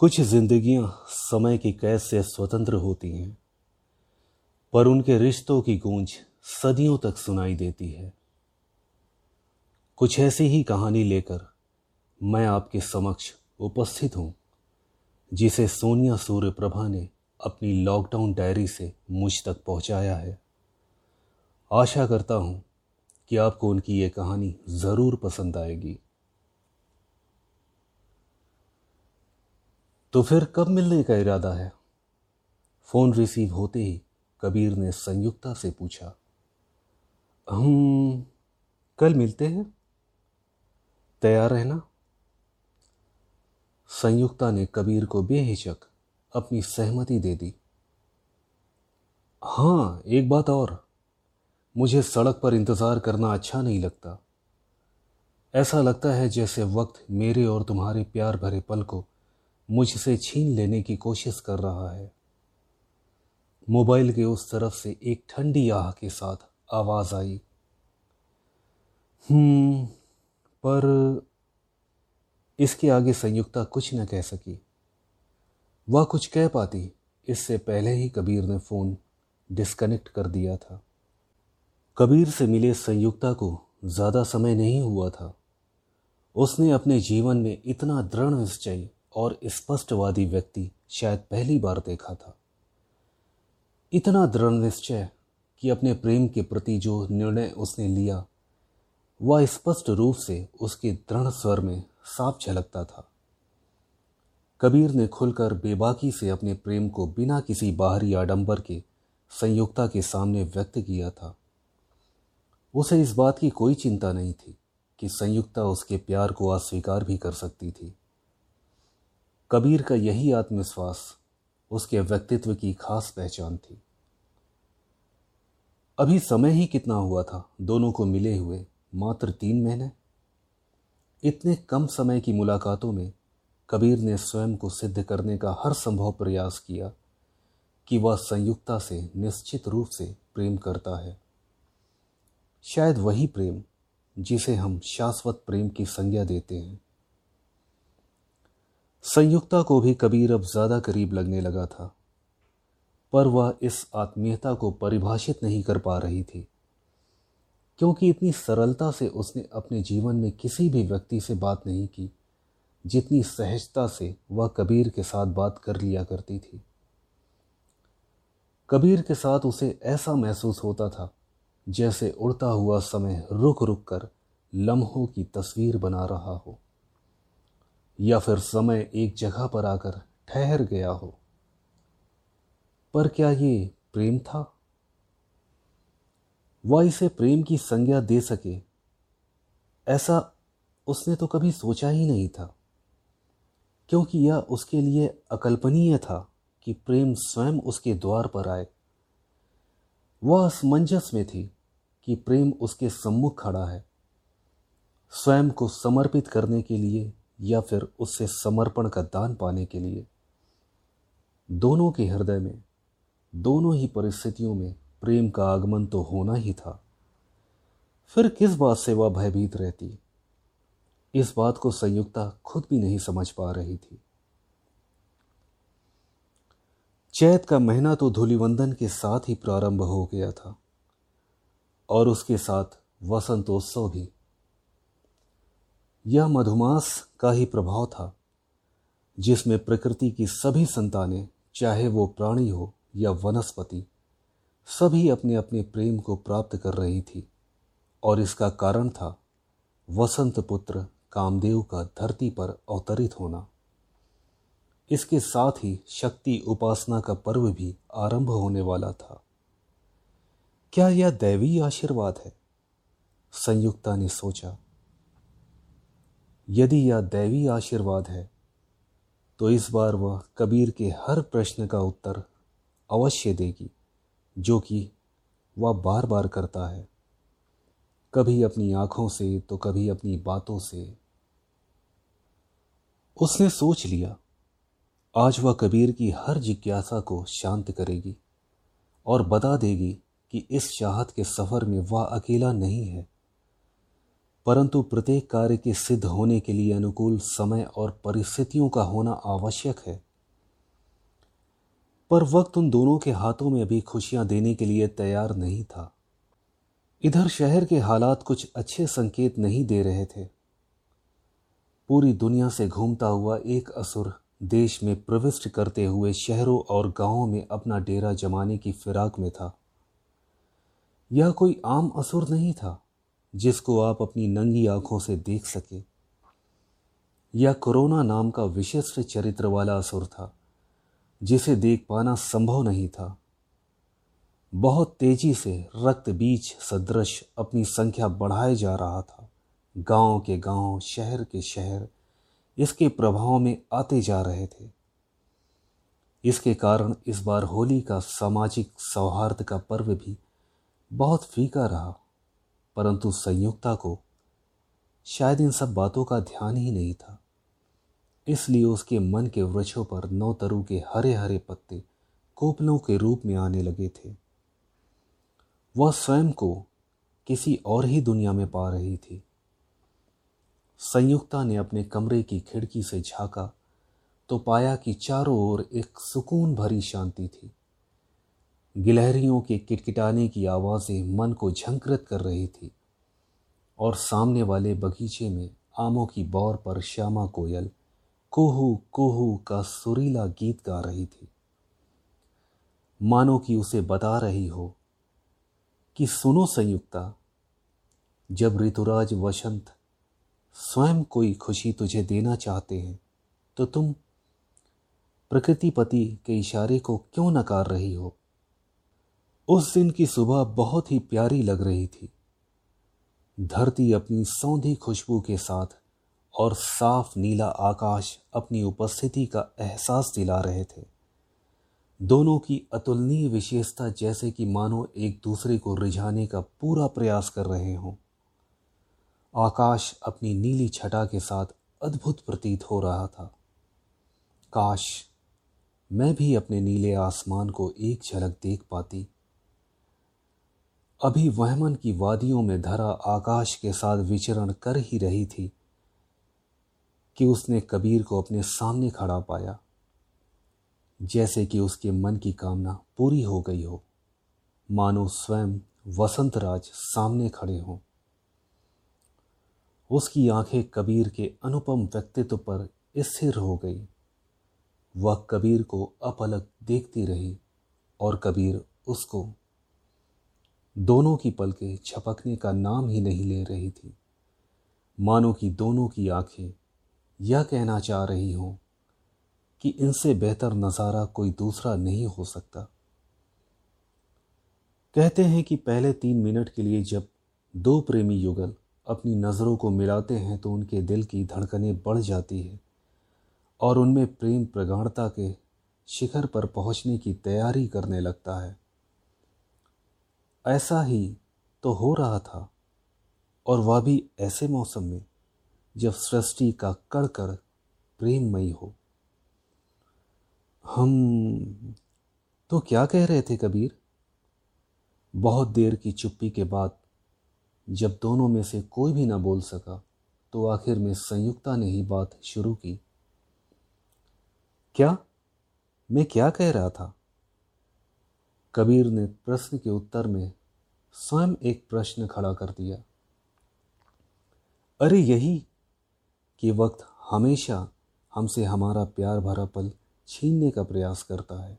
कुछ जिंदगियाँ समय की कैद से स्वतंत्र होती हैं, पर उनके रिश्तों की गूंज सदियों तक सुनाई देती है। कुछ ऐसी ही कहानी लेकर मैं आपके समक्ष उपस्थित हूँ, जिसे सोनिया सूर्य प्रभा ने अपनी लॉकडाउन डायरी से मुझ तक पहुँचाया है। आशा करता हूँ कि आपको उनकी ये कहानी ज़रूर पसंद आएगी। तो फिर कब मिलने का इरादा है? फ़ोन रिसीव होते ही कबीर ने संयुक्ता से पूछा हम कल मिलते हैं? तैयार रहना? संयुक्ता ने कबीर को बेहिचक अपनी सहमति दे दी हाँ एक बात और, मुझे सड़क पर इंतज़ार करना अच्छा नहीं लगता। ऐसा लगता है जैसे वक्त मेरे और तुम्हारे प्यार भरे पल को मुझसे छीन लेने की कोशिश कर रहा है। मोबाइल के उस तरफ़ से एक ठंडी आह के साथ आवाज़ आई। हम्म पर इसके आगे संयुक्ता कुछ न कह सकी। वह कुछ कह पाती, इससे पहले ही कबीर ने फ़ोन डिस्कनेक्ट कर दिया था। कबीर से मिले संयुक्ता को ज़्यादा समय नहीं हुआ था। उसने अपने जीवन में इतना दृढ़ निश्चय और स्पष्टवादी व्यक्ति शायद पहली बार देखा था। इतना दृढ़ निश्चय कि अपने प्रेम के प्रति जो निर्णय उसने लिया, वह स्पष्ट रूप से उसके दृढ़ स्वर में साफ़ झलकता था। कबीर ने खुलकर बेबाकी से अपने प्रेम को बिना किसी बाहरी आडंबर के, संयुक्ता के सामने व्यक्त किया था। उसे इस बात की कोई चिंता नहीं थी कि संयुक्ता उसके प्यार को अस्वीकार भी कर सकती थी। कबीर का यही आत्मविश्वास उसके व्यक्तित्व की खास पहचान थी। अभी समय ही कितना हुआ था, दोनों को मिले हुए मात्र तीन महीने? इतने कम समय की मुलाकातों में कबीर ने स्वयं को सिद्ध करने का हर संभव प्रयास किया कि वह संयुक्ता से निश्चित रूप से प्रेम करता है। शायद वही प्रेम जिसे हम शाश्वत प्रेम की संज्ञा देते हैं। संयुक्ता को भी कबीर अब ज़्यादा करीब लगने लगा था, पर वह इस आत्मीयता को परिभाषित नहीं कर पा रही थी, क्योंकि इतनी सरलता से उसने अपने जीवन में किसी भी व्यक्ति से बात नहीं की, जितनी सहजता से वह कबीर के साथ बात कर लिया करती थी। कबीर के साथ उसे ऐसा महसूस होता था, जैसे उड़ता हुआ समय रुक रुक कर लम्हों की तस्वीर बना रहा हो। या फिर समय एक जगह पर आकर ठहर गया हो। पर क्या ये प्रेम था? वह इसे प्रेम की संज्ञा दे सके, ऐसा उसने तो कभी सोचा ही नहीं था। क्योंकि यह उसके लिए अकल्पनीय था कि प्रेम स्वयं उसके द्वार पर आए। वह असमंजस में थी कि प्रेम उसके सम्मुख खड़ा है। स्वयं को समर्पित करने के लिए या फिर उससे समर्पण का दान पाने के लिए। दोनों के हृदय में, दोनों ही परिस्थितियों में प्रेम का आगमन तो होना ही था। फिर किस बात से वह भयभीत रहती? इस बात को संयुक्ता खुद भी नहीं समझ पा रही थी। चैत का महीना तो धूलिवंदन के साथ ही प्रारंभ हो गया था, और उसके साथ वसंतोत्सव भी। यह मधुमास का ही प्रभाव था, जिसमें प्रकृति की सभी संतानें, चाहे वो प्राणी हो या वनस्पति, सभी अपने अपने प्रेम को प्राप्त कर रही थी, और इसका कारण था वसंत पुत्र कामदेव का धरती पर अवतरित होना। इसके साथ ही शक्ति उपासना का पर्व भी आरंभ होने वाला था। क्या यह दैवी आशीर्वाद है? संयुक्ता ने सोचा। यदि यह दैवी आशीर्वाद है तो इस बार वह कबीर के हर प्रश्न का उत्तर अवश्य देगी, जो कि वह बार बार करता है। कभी अपनी आँखों से तो कभी अपनी बातों से। उसने सोच लिया, आज वह कबीर की हर जिज्ञासा को शांत करेगी और बता देगी कि इस चाहत के सफ़र में वह अकेला नहीं है। परंतु प्रत्येक कार्य के सिद्ध होने के लिए अनुकूल समय और परिस्थितियों का होना आवश्यक है। पर वक्त उन दोनों के हाथों में अभी खुशियाँ देने के लिए तैयार नहीं था। इधर शहर के हालात कुछ अच्छे संकेत नहीं दे रहे थे। पूरी दुनिया से घूमता हुआ एक असुर देश में प्रविष्ट करते हुए शहरों और गाँवों में अपना डेरा जमाने की फिराक में था। यह कोई आम असुर नहीं था। जिसको आप अपनी नंगी आँखों से देख सके। यह कोरोना नाम का विशिष्ट चरित्र वाला असुर था, जिसे देख पाना संभव नहीं था। बहुत तेज़ी से रक्त बीज सदृश अपनी संख्या बढ़ाए जा रहा था। गाँव के गाँव, शहर के शहर इसके प्रभाव में आते जा रहे थे। इसके कारण इस बार होली का सामाजिक सौहार्द का पर्व भी बहुत फीका रहा। परंतु संयुक्ता को शायद इन सब बातों का ध्यान ही नहीं था। इसलिए उसके मन के वृक्षों पर नौ तरु के हरे हरे पत्ते कोपलों के रूप में आने लगे थे। वह स्वयं को किसी और ही दुनिया में पा रही थी। संयुक्ता ने अपने कमरे की खिड़की से झांका तो पाया कि चारों ओर एक सुकून भरी शांति थी। गिलहरियों के किटकिटाने की आवाज़ें मन को झंकृत कर रही थी, और सामने वाले बगीचे में आमों की बौर पर श्यामा कोयल कोहू कोहू का सुरीला गीत गा रही थी। मानो कि उसे बता रही हो कि सुनो संयुक्ता, जब ऋतुराज वसंत स्वयं कोई खुशी तुझे देना चाहते हैं तो तुम प्रकृतिपति के इशारे को क्यों नकार रही हो? उस दिन की सुबह बहुत ही प्यारी लग रही थी। धरती अपनी सौंधी खुशबू के साथ और साफ़ नीला आकाश अपनी उपस्थिति का एहसास दिला रहे थे। दोनों की अतुलनीय विशेषता जैसे कि मानो एक दूसरे को रिझाने का पूरा प्रयास कर रहे हों। आकाश अपनी नीली छटा के साथ अद्भुत प्रतीत हो रहा था। काश मैं भी अपने नीले आसमान को एक झलक देख पाती। अभी वहमन की वादियों में धरा आकाश के साथ विचरण कर ही रही थी कि उसने कबीर को अपने सामने खड़ा पाया, जैसे कि उसके मन की कामना पूरी हो गई हो। मानो स्वयं वसंत राज सामने खड़े हों। उसकी आँखें कबीर के अनुपम व्यक्तित्व पर स्थिर हो गई। वह कबीर को अपलक देखती रही और कबीर उसको दोनों की पलकें छपकने का नाम ही नहीं ले रही थी। मानो कि दोनों की आँखें यह कहना चाह रही हों कि इनसे बेहतर नज़ारा कोई दूसरा नहीं हो सकता। कहते हैं कि पहले तीन मिनट के लिए जब दो प्रेमी युगल अपनी नज़रों को मिलाते हैं तो उनके दिल की धड़कनें बढ़ जाती है और उनमें प्रेम प्रगाढ़ता के शिखर पर पहुँचने की तैयारी करने लगता है। ऐसा ही तो हो रहा था। और वह भी ऐसे मौसम में, जब सृष्टि का कड़ कर प्रेममयी हो। हम तो क्या कह रहे थे कबीर? बहुत देर की चुप्पी के बाद, जब दोनों में से कोई भी ना बोल सका तो आखिर में संयुक्ता ने ही बात शुरू की। क्या? मैं क्या कह रहा था? कबीर ने प्रश्न के उत्तर में स्वयं एक प्रश्न खड़ा कर दिया। अरे यही कि वक्त हमेशा हमसे हमारा प्यार भरा पल छीनने का प्रयास करता है।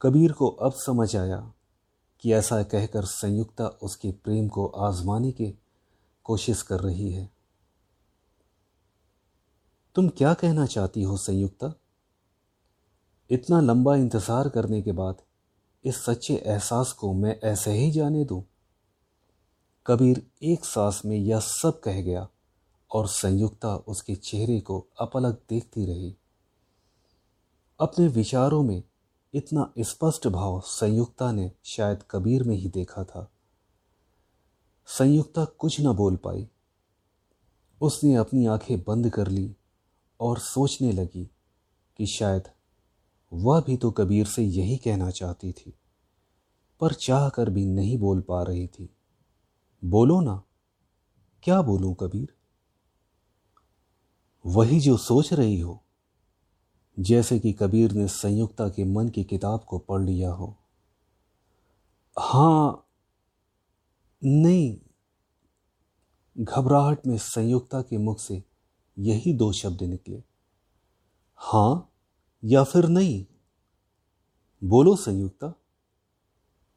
कबीर को अब समझ आया कि ऐसा कहकर संयुक्ता उसके प्रेम को आजमाने की कोशिश कर रही है। तुम क्या कहना चाहती हो, संयुक्ता? इतना लंबा इंतज़ार करने के बाद इस सच्चे एहसास को मैं ऐसे ही जाने दूँ? कबीर एक सांस में यह सब कह गया और संयुक्ता उसके चेहरे को अपलक देखती रही। अपने विचारों में इतना स्पष्ट भाव संयुक्ता ने शायद कबीर में ही देखा था। संयुक्ता कुछ न बोल पाई। उसने अपनी आँखें बंद कर ली और सोचने लगी कि शायद वह भी तो कबीर से यही कहना चाहती थी, पर चाह कर भी नहीं बोल पा रही थी। बोलो ना, क्या बोलूँ कबीर? वही जो सोच रही हो, जैसे कि कबीर ने संयुक्ता के मन की किताब को पढ़ लिया हो। हाँ, नहीं, घबराहट में संयुक्ता के मुख से यही दो शब्द निकले। हाँ या फिर नहीं? बोलो संयुक्ता।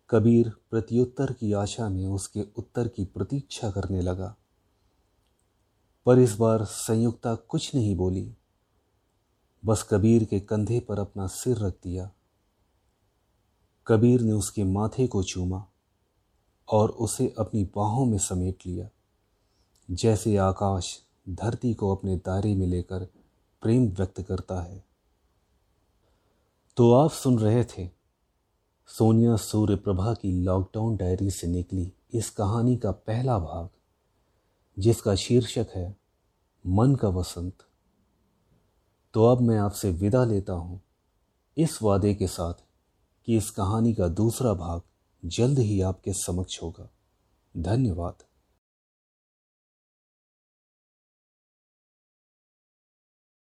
कबीर प्रत्युत्तर की आशा में उसके उत्तर की प्रतीक्षा करने लगा। पर इस बार संयुक्ता कुछ नहीं बोली। बस कबीर के कंधे पर अपना सिर रख दिया। कबीर ने उसके माथे को चूमा और उसे अपनी बाहों में समेट लिया। जैसे आकाश धरती को अपने दायरे में लेकर प्रेम व्यक्त करता है। तो आप सुन रहे थे सोनिया सूर्य प्रभा की लॉकडाउन डायरी से निकली इस कहानी का पहला भाग, जिसका शीर्षक है, मन का वसंत। तो अब मैं आपसे विदा लेता हूँ इस वादे के साथ कि इस कहानी का दूसरा भाग जल्द ही आपके समक्ष होगा। धन्यवाद।